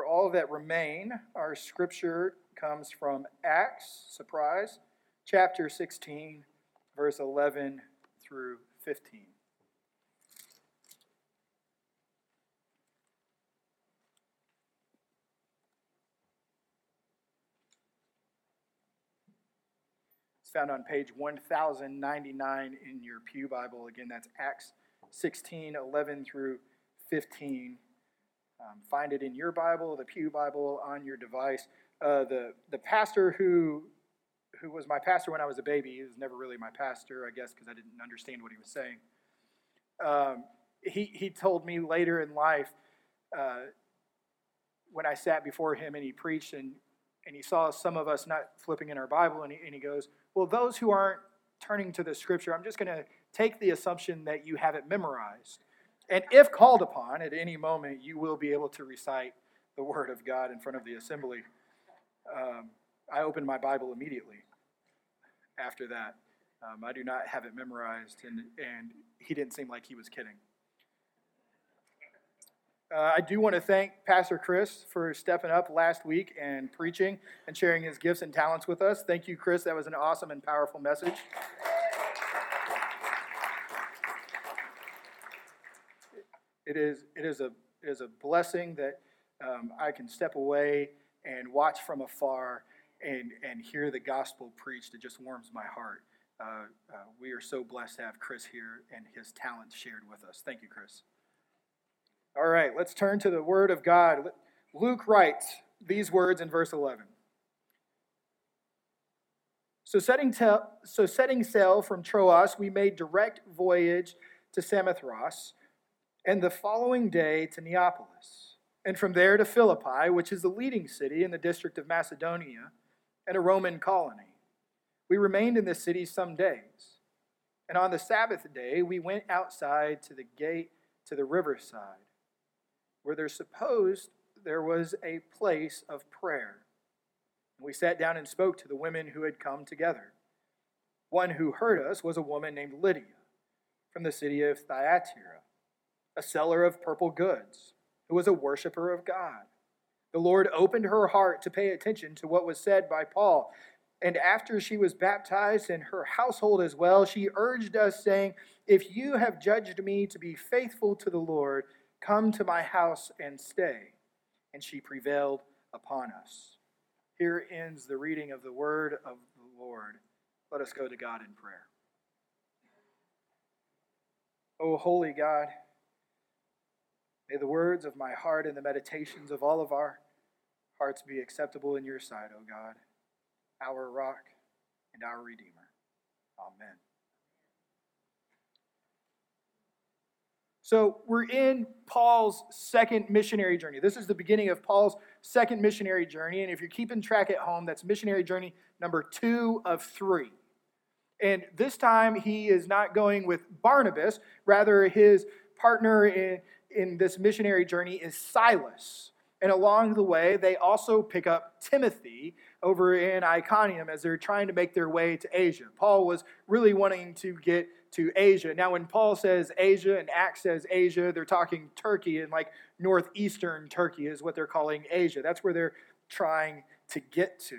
For all that remain, our scripture comes from Acts, surprise, chapter 16, verse 11 through 15. It's found on page 1099 in your Pew Bible. Again, that's Acts 16, 11 through 15. Um, find it in your Bible, the Pew Bible, on your device. Uh, the, the pastor who, who was my pastor when I was a baby, he was never really my pastor, I guess, because I didn't understand what he was saying. Um, he, he told me later in life, uh, when I sat before him and he preached, and, and he saw some of us not flipping in our Bible, and he, and he goes, Well, those who aren't turning to the scripture, I'm just going to take the assumption that you have it memorized. And if called upon at any moment, you will be able to recite the Word of God in front of the assembly. Um, I opened my Bible immediately after that. Um, I do not have it memorized, and, and he didn't seem like he was kidding. Uh, I do want to thank Pastor Chris for stepping up last week and preaching and sharing his gifts and talents with us. Thank you, Chris. That was an awesome and powerful message. It is, it is, a, it is a blessing that um, I can step away and watch from afar and, and hear the gospel preached. It just warms my heart. Uh, uh, we are so blessed to have Chris here and his talents shared with us. Thank you, Chris. All right, let's turn to the Word of God. Luke writes these words in verse 11. So setting, so setting sail from Troas, we made direct voyage to Samothrace and the following day to Neapolis, and from there to Philippi, which is the leading city in the district of Macedonia and a Roman colony. We remained in this city some days, and on the Sabbath day we went outside to the gate to the riverside, where there's supposed there was a place of prayer. And we sat down and spoke to the women who had come together. One who heard us was a woman named Lydia from the city of Thyatira a seller of purple goods, who was a worshiper of God. The Lord opened her heart to pay attention to what was said by Paul. And after she was baptized and her household as well, she urged us, saying, If you have judged me to be faithful to the Lord, come to my house and stay. And she prevailed upon us. Here ends the reading of the word of the Lord. Let us go to God in prayer. O holy God, May the words of my heart and the meditations of all of our hearts be acceptable in your sight, O God, our rock and our Redeemer. Amen. So, we're in Paul's second missionary journey. This is the beginning of Paul's second missionary journey. And if you're keeping track at home, that's missionary journey number two of three. And this time, he is not going with Barnabas, rather, his partner in in this missionary journey is Silas. And along the way, they also pick up Timothy over in Iconium as they're trying to make their way to Asia. Paul was really wanting to get to Asia. Now, when Paul says Asia and Acts says Asia, they're talking Turkey and like northeastern Turkey is what they're calling Asia. That's where they're trying to get to.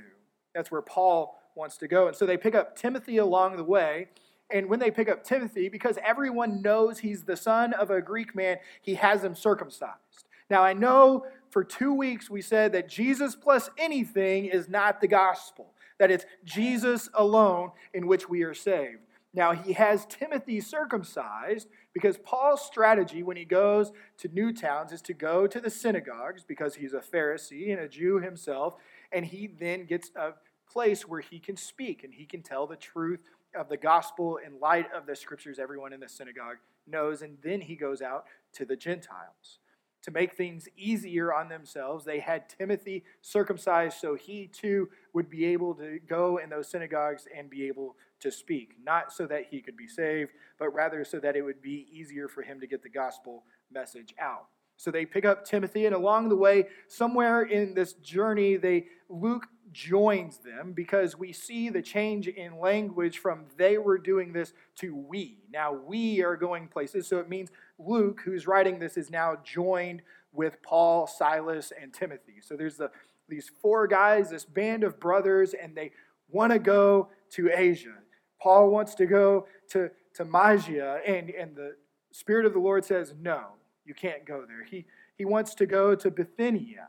That's where Paul wants to go. And so they pick up Timothy along the way and when they pick up Timothy, because everyone knows he's the son of a Greek man, he has him circumcised. Now, I know for two weeks we said that Jesus plus anything is not the gospel, that it's Jesus alone in which we are saved. Now, he has Timothy circumcised because Paul's strategy when he goes to new towns is to go to the synagogues because he's a Pharisee and a Jew himself, and he then gets a place where he can speak and he can tell the truth of the gospel in light of the scriptures everyone in the synagogue knows. And then he goes out to the Gentiles. To make things easier on themselves, they had Timothy circumcised so he too would be able to go in those synagogues and be able to speak. Not so that he could be saved, but rather so that it would be easier for him to get the gospel message out. So they pick up Timothy, and along the way, somewhere in this journey, they Luke joins them because we see the change in language from they were doing this to we. Now we are going places. So it means Luke, who's writing this, is now joined with Paul, Silas, and Timothy. So there's the, these four guys, this band of brothers, and they want to go to Asia. Paul wants to go to, to Mysia, and, and the Spirit of the Lord says, No, you can't go there. He, he wants to go to Bithynia.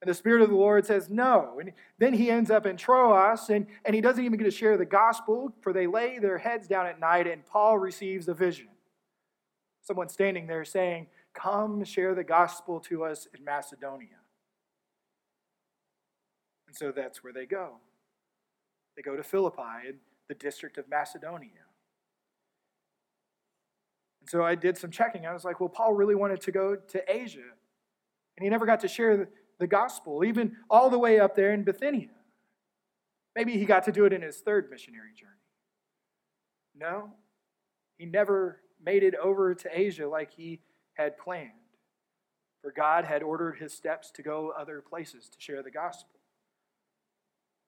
And the Spirit of the Lord says, No. And then he ends up in Troas, and, and he doesn't even get to share the gospel, for they lay their heads down at night, and Paul receives a vision. Someone standing there saying, Come share the gospel to us in Macedonia. And so that's where they go. They go to Philippi in the district of Macedonia. And so I did some checking. I was like, well, Paul really wanted to go to Asia. And he never got to share the, the gospel, even all the way up there in Bithynia. Maybe he got to do it in his third missionary journey. No, he never made it over to Asia like he had planned. For God had ordered his steps to go other places to share the gospel.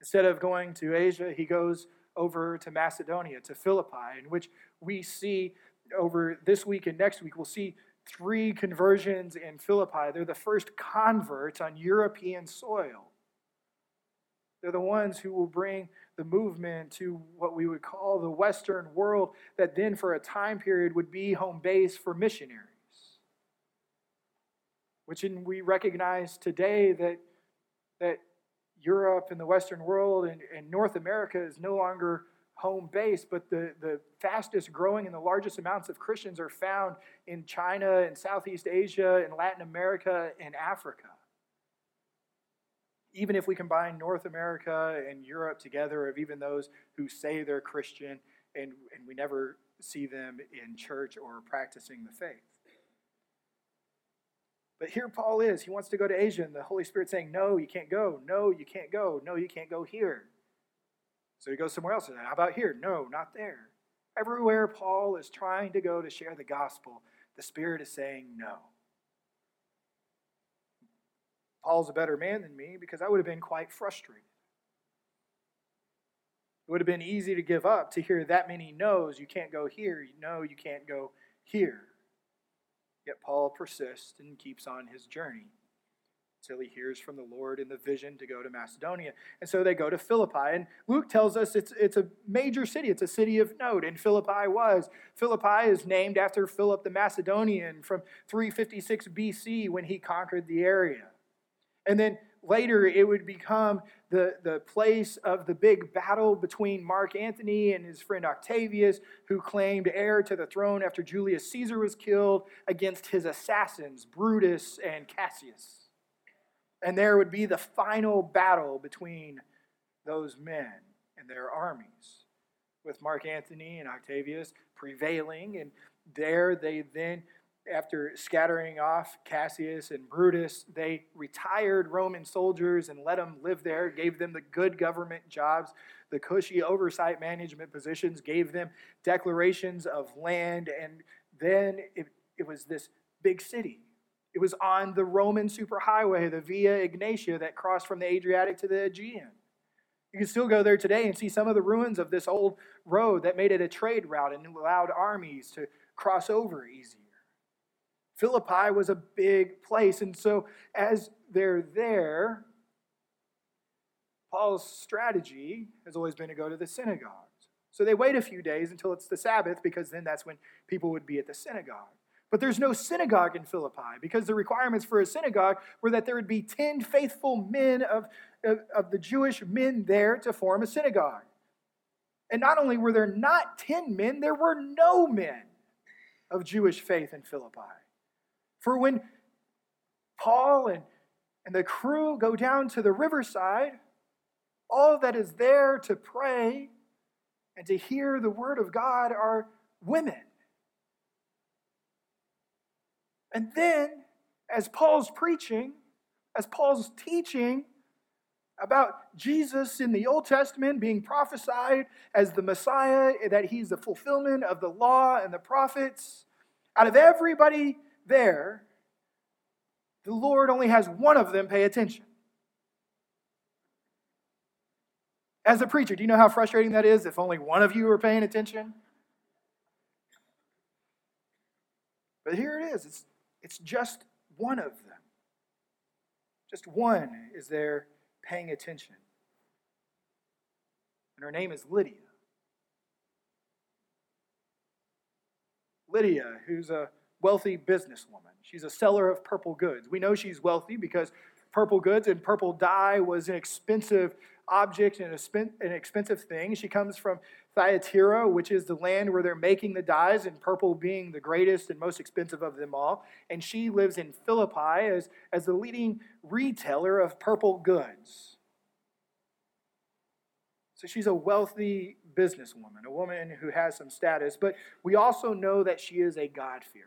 Instead of going to Asia, he goes over to Macedonia, to Philippi, in which we see over this week and next week, we'll see three conversions in Philippi. They're the first converts on European soil. They're the ones who will bring the movement to what we would call the Western world, that then for a time period would be home base for missionaries. Which we recognize today that, that Europe and the Western world and, and North America is no longer home base, but the, the fastest growing and the largest amounts of Christians are found in China and Southeast Asia and Latin America and Africa. Even if we combine North America and Europe together, of even those who say they're Christian and, and we never see them in church or practicing the faith. But here Paul is. He wants to go to Asia, and the Holy Spirit saying, No, you can't go. No, you can't go. No, you can't go here. So he goes somewhere else. How about here? No, not there. Everywhere Paul is trying to go to share the gospel, the Spirit is saying no. Paul's a better man than me because I would have been quite frustrated. It would have been easy to give up to hear that many no's. You can't go here. No, you can't go here. Yet Paul persists and keeps on his journey till he hears from the Lord in the vision to go to Macedonia. And so they go to Philippi. And Luke tells us it's, it's a major city, it's a city of note, and Philippi was. Philippi is named after Philip the Macedonian from 356 BC when he conquered the area. And then later it would become the, the place of the big battle between Mark Antony and his friend Octavius, who claimed heir to the throne after Julius Caesar was killed, against his assassins, Brutus and Cassius. And there would be the final battle between those men and their armies, with Mark Antony and Octavius prevailing. And there they then, after scattering off Cassius and Brutus, they retired Roman soldiers and let them live there, gave them the good government jobs, the cushy oversight management positions, gave them declarations of land. And then it, it was this big city it was on the Roman superhighway, the Via Egnatia, that crossed from the Adriatic to the Aegean. You can still go there today and see some of the ruins of this old road that made it a trade route and allowed armies to cross over easier. Philippi was a big place, and so as they're there, Paul's strategy has always been to go to the synagogues. So they wait a few days until it's the Sabbath because then that's when people would be at the synagogue. But there's no synagogue in Philippi because the requirements for a synagogue were that there would be 10 faithful men of, of, of, the Jewish men there to form a synagogue. And not only were there not 10 men, there were no men of Jewish faith in Philippi. For when Paul and, and the crew go down to the riverside, all that is there to pray and to hear the word of God are women. And then, as Paul's preaching, as Paul's teaching about Jesus in the Old Testament being prophesied as the Messiah, that he's the fulfillment of the law and the prophets, out of everybody there, the Lord only has one of them pay attention. As a preacher, do you know how frustrating that is if only one of you are paying attention? But here it is. It's it's just one of them. Just one is there paying attention. And her name is Lydia. Lydia, who's a wealthy businesswoman. She's a seller of purple goods. We know she's wealthy because purple goods and purple dye was an expensive object and an expensive thing. She comes from Thyatira, which is the land where they're making the dyes, and purple being the greatest and most expensive of them all. And she lives in Philippi as, as the leading retailer of purple goods. So she's a wealthy businesswoman, a woman who has some status, but we also know that she is a God-fearer.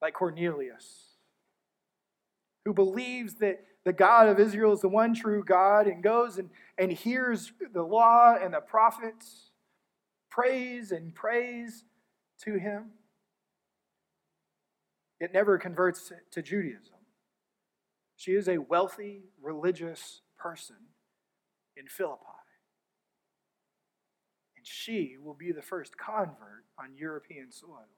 Like Cornelius, who believes that the God of Israel is the one true God and goes and, and hears the law and the prophets, praise and praise to him. It never converts to Judaism. She is a wealthy, religious person in Philippi. And she will be the first convert on European soil.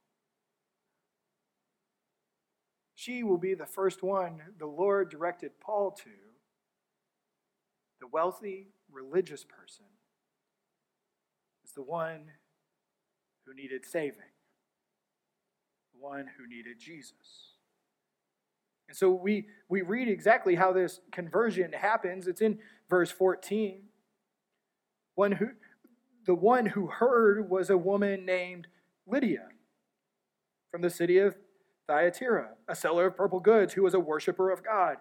She will be the first one the Lord directed Paul to, the wealthy religious person, is the one who needed saving, the one who needed Jesus. And so we, we read exactly how this conversion happens. It's in verse 14. One who, the one who heard was a woman named Lydia from the city of Thyatira, a seller of purple goods who was a worshiper of God.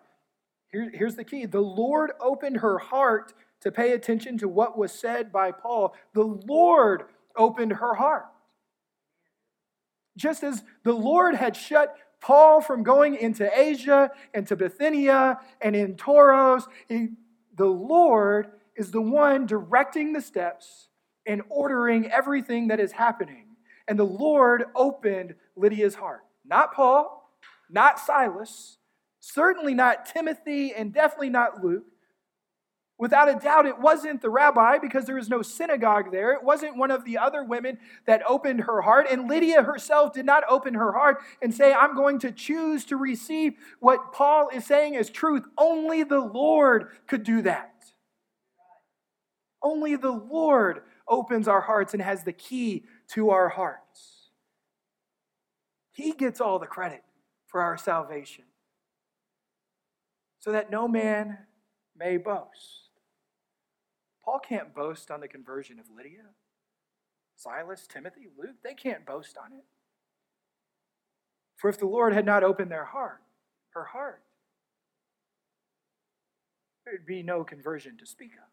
Here, here's the key the Lord opened her heart to pay attention to what was said by Paul. The Lord opened her heart. Just as the Lord had shut Paul from going into Asia and to Bithynia and in Troas, he, the Lord is the one directing the steps and ordering everything that is happening. And the Lord opened Lydia's heart. Not Paul, not Silas, certainly not Timothy, and definitely not Luke. Without a doubt, it wasn't the rabbi because there was no synagogue there. It wasn't one of the other women that opened her heart. And Lydia herself did not open her heart and say, I'm going to choose to receive what Paul is saying as truth. Only the Lord could do that. Only the Lord opens our hearts and has the key to our hearts. He gets all the credit for our salvation so that no man may boast. Paul can't boast on the conversion of Lydia. Silas, Timothy, Luke, they can't boast on it. For if the Lord had not opened their heart, her heart, there'd be no conversion to speak of.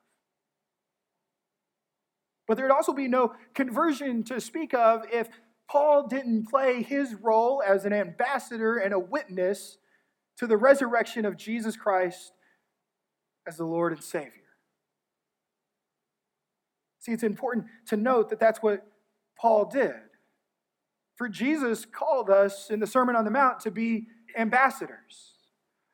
But there'd also be no conversion to speak of if Paul didn't play his role as an ambassador and a witness to the resurrection of Jesus Christ as the Lord and Savior. See, it's important to note that that's what Paul did. For Jesus called us in the Sermon on the Mount to be ambassadors.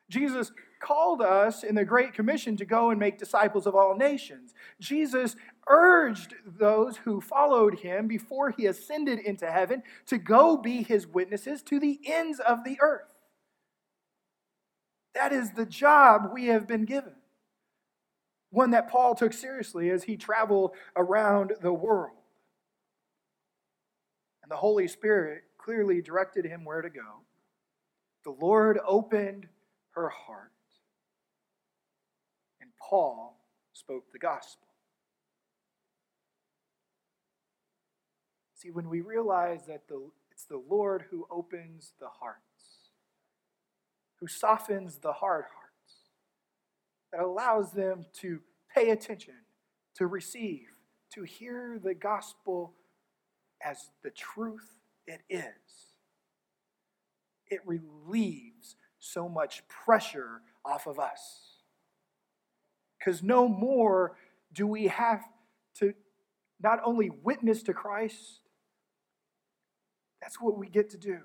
Jesus called us in the Great Commission to go and make disciples of all nations. Jesus urged those who followed him before he ascended into heaven to go be his witnesses to the ends of the earth. That is the job we have been given. One that Paul took seriously as he traveled around the world. And the Holy Spirit clearly directed him where to go. The Lord opened her heart. Paul spoke the gospel. See, when we realize that the, it's the Lord who opens the hearts, who softens the hard hearts, that allows them to pay attention, to receive, to hear the gospel as the truth it is, it relieves so much pressure off of us. Because no more do we have to not only witness to Christ, that's what we get to do.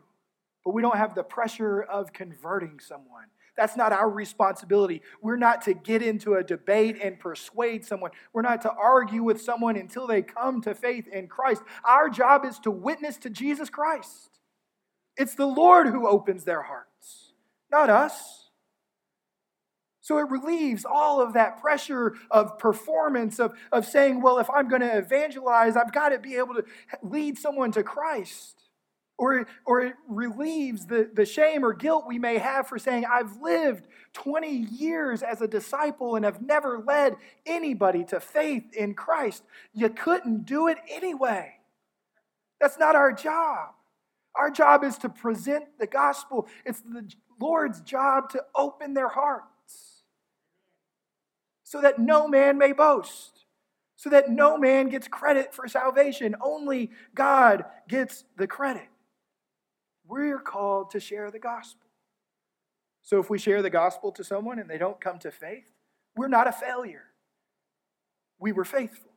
But we don't have the pressure of converting someone. That's not our responsibility. We're not to get into a debate and persuade someone. We're not to argue with someone until they come to faith in Christ. Our job is to witness to Jesus Christ. It's the Lord who opens their hearts. not us. So it relieves all of that pressure of performance, of, of saying, well, if I'm going to evangelize, I've got to be able to lead someone to Christ. Or, or it relieves the, the shame or guilt we may have for saying, I've lived 20 years as a disciple and have never led anybody to faith in Christ. You couldn't do it anyway. That's not our job. Our job is to present the gospel, it's the Lord's job to open their heart so that no man may boast, so that no man gets credit for salvation. Only God gets the credit. We're called to share the gospel. So if we share the gospel to someone and they don't come to faith, we're not a failure. We were faithful.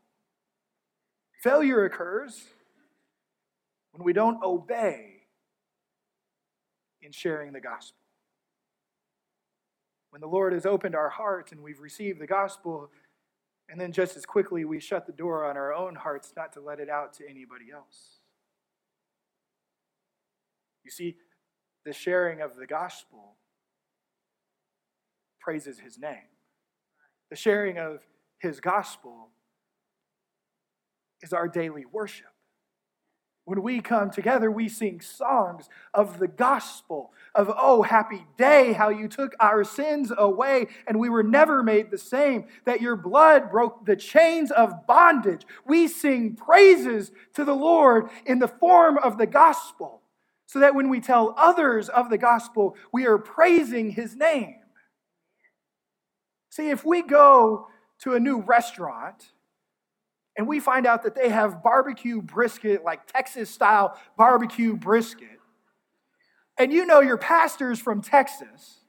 Failure occurs when we don't obey in sharing the gospel. When the Lord has opened our hearts and we've received the gospel, and then just as quickly we shut the door on our own hearts not to let it out to anybody else. You see, the sharing of the gospel praises his name. The sharing of his gospel is our daily worship. When we come together, we sing songs of the gospel, of, oh, happy day, how you took our sins away and we were never made the same, that your blood broke the chains of bondage. We sing praises to the Lord in the form of the gospel, so that when we tell others of the gospel, we are praising his name. See, if we go to a new restaurant, and we find out that they have barbecue brisket, like Texas style barbecue brisket. And you know your pastor's from Texas.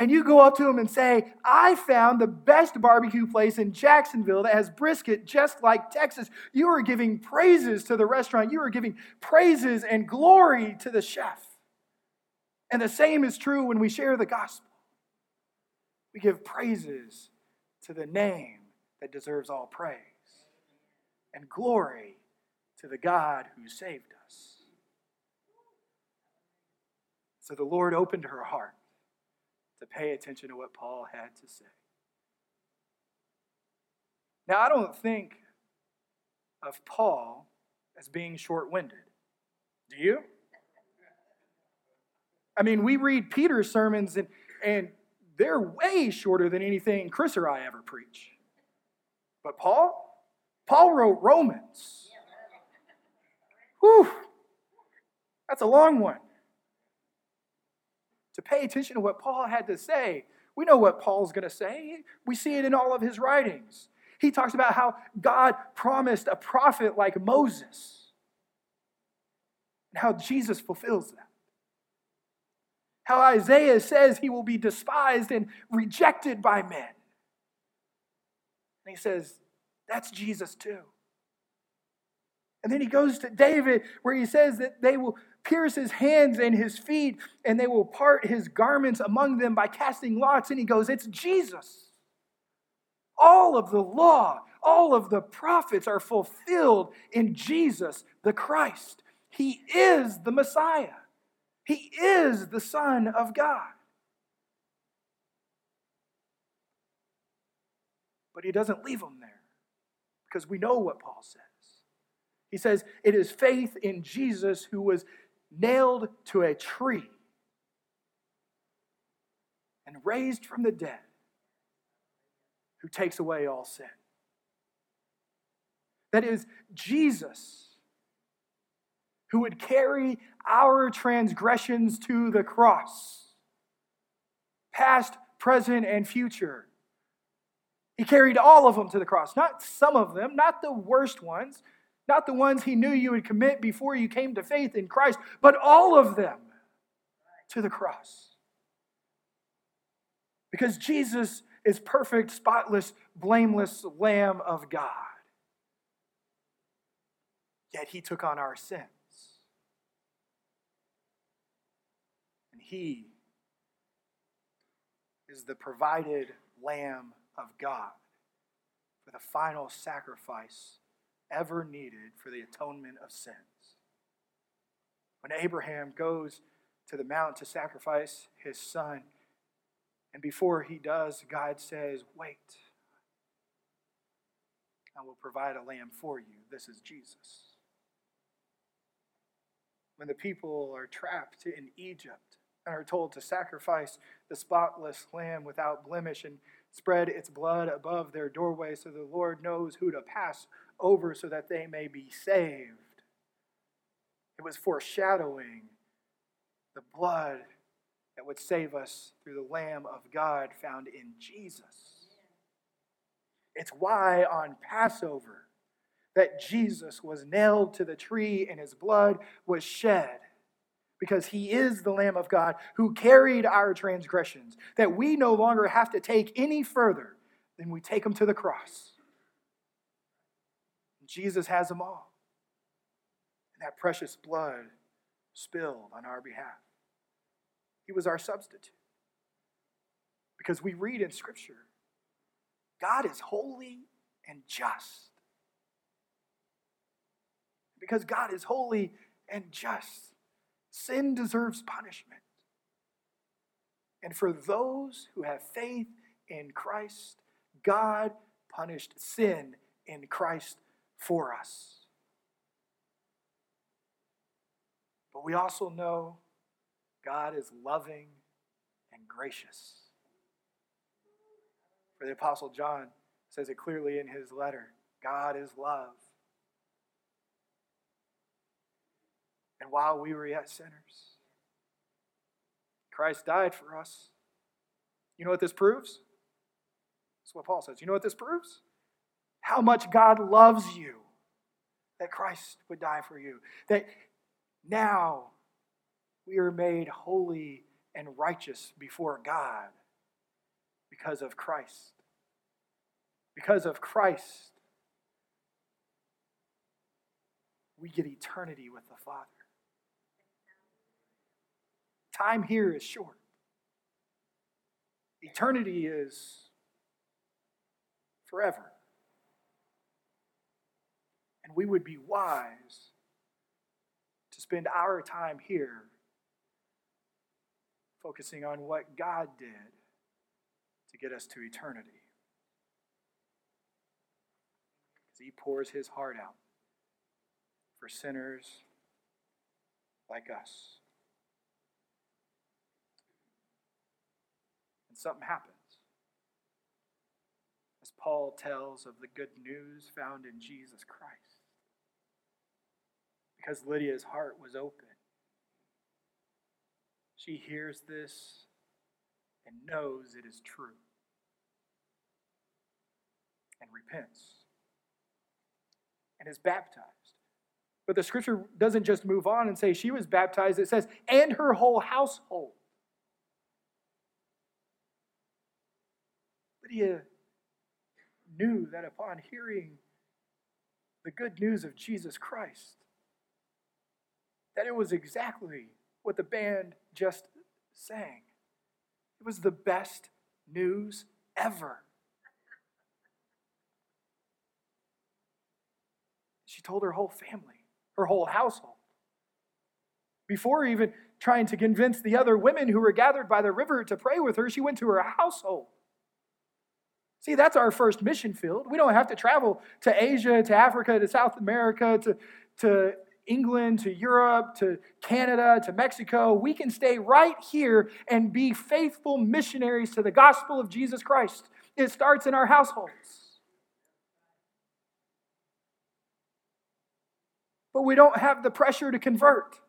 And you go up to him and say, I found the best barbecue place in Jacksonville that has brisket just like Texas. You are giving praises to the restaurant, you are giving praises and glory to the chef. And the same is true when we share the gospel. We give praises to the name that deserves all praise and glory to the God who saved us. So the Lord opened her heart to pay attention to what Paul had to say. Now, I don't think of Paul as being short winded. Do you? I mean, we read Peter's sermons and, and they're way shorter than anything Chris or I ever preach. But Paul, Paul wrote Romans. Whew, that's a long one. To pay attention to what Paul had to say, we know what Paul's going to say. We see it in all of his writings. He talks about how God promised a prophet like Moses and how Jesus fulfills that. How Isaiah says he will be despised and rejected by men. And he says, that's Jesus too. And then he goes to David, where he says that they will pierce his hands and his feet, and they will part his garments among them by casting lots. And he goes, It's Jesus. All of the law, all of the prophets are fulfilled in Jesus the Christ. He is the Messiah, He is the Son of God. But he doesn't leave them there because we know what Paul says. He says, It is faith in Jesus who was nailed to a tree and raised from the dead who takes away all sin. That is Jesus who would carry our transgressions to the cross, past, present, and future he carried all of them to the cross, not some of them, not the worst ones, not the ones he knew you would commit before you came to faith in Christ, but all of them to the cross. Because Jesus is perfect, spotless, blameless Lamb of God. Yet he took on our sins. And he is the provided Lamb of God for the final sacrifice ever needed for the atonement of sins. When Abraham goes to the mount to sacrifice his son. And before he does, God says, Wait. I will provide a lamb for you. This is Jesus. When the people are trapped in Egypt and are told to sacrifice the spotless lamb without blemish and spread its blood above their doorway so the Lord knows who to pass over so that they may be saved. It was foreshadowing the blood that would save us through the Lamb of God found in Jesus. It's why on Passover that Jesus was nailed to the tree and his blood was shed because he is the Lamb of God who carried our transgressions, that we no longer have to take any further than we take them to the cross. Jesus has them all. And that precious blood spilled on our behalf. He was our substitute. Because we read in Scripture, God is holy and just. Because God is holy and just, sin deserves punishment. And for those who have faith in Christ, God punished sin in Christ for us. But we also know God is loving and gracious. For the Apostle John says it clearly in his letter God is love. And while we were yet sinners, Christ died for us. You know what this proves? That's what Paul says. You know what this proves? How much God loves you that Christ would die for you. That now we are made holy and righteous before God because of Christ. Because of Christ, we get eternity with the Father. Time here is short. Eternity is forever. And we would be wise to spend our time here focusing on what God did to get us to eternity. Because He pours His heart out for sinners like us. Something happens. As Paul tells of the good news found in Jesus Christ. Because Lydia's heart was open. She hears this and knows it is true and repents and is baptized. But the scripture doesn't just move on and say she was baptized, it says, and her whole household. Lydia knew that upon hearing the good news of Jesus Christ, that it was exactly what the band just sang. It was the best news ever. She told her whole family, her whole household. Before even trying to convince the other women who were gathered by the river to pray with her, she went to her household. See, that's our first mission field. We don't have to travel to Asia, to Africa, to South America, to, to England, to Europe, to Canada, to Mexico. We can stay right here and be faithful missionaries to the gospel of Jesus Christ. It starts in our households. But we don't have the pressure to convert.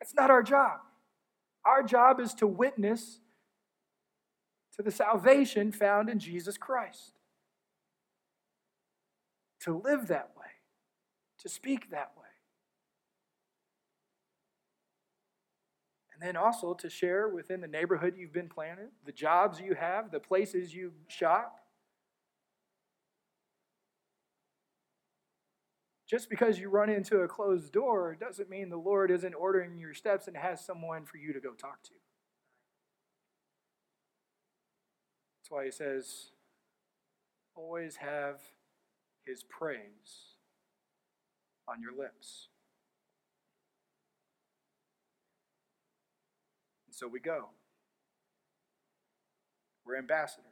That's not our job. Our job is to witness to the salvation found in Jesus Christ. To live that way, to speak that way. And then also to share within the neighborhood you've been planted, the jobs you have, the places you shop. Just because you run into a closed door doesn't mean the Lord isn't ordering your steps and has someone for you to go talk to. Why he says, always have his praise on your lips. And so we go. We're ambassadors.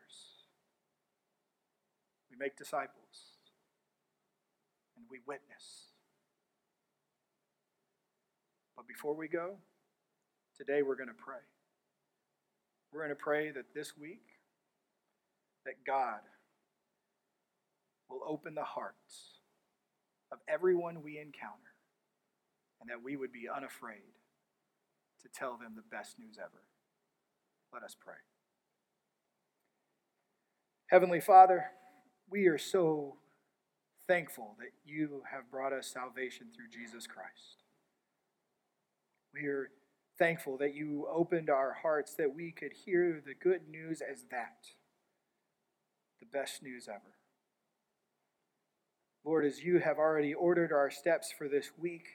We make disciples. And we witness. But before we go, today we're going to pray. We're going to pray that this week that God will open the hearts of everyone we encounter and that we would be unafraid to tell them the best news ever. Let us pray. Heavenly Father, we are so thankful that you have brought us salvation through Jesus Christ. We are thankful that you opened our hearts that we could hear the good news as that, the best news ever. Lord, as you have already ordered our steps for this week,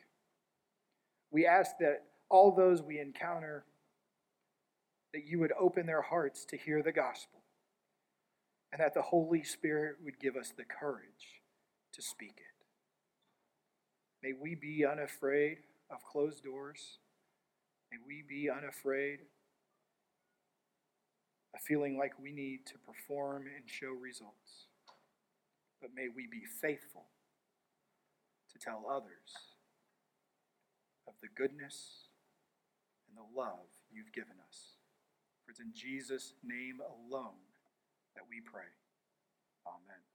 we ask that all those we encounter, that you would open their hearts to hear the gospel, and that the Holy Spirit would give us the courage to speak it. May we be unafraid of closed doors. May we be unafraid of feeling like we need to perform and show results. But may we be faithful to tell others of the goodness and the love you've given us. For it's in Jesus' name alone that we pray. Amen.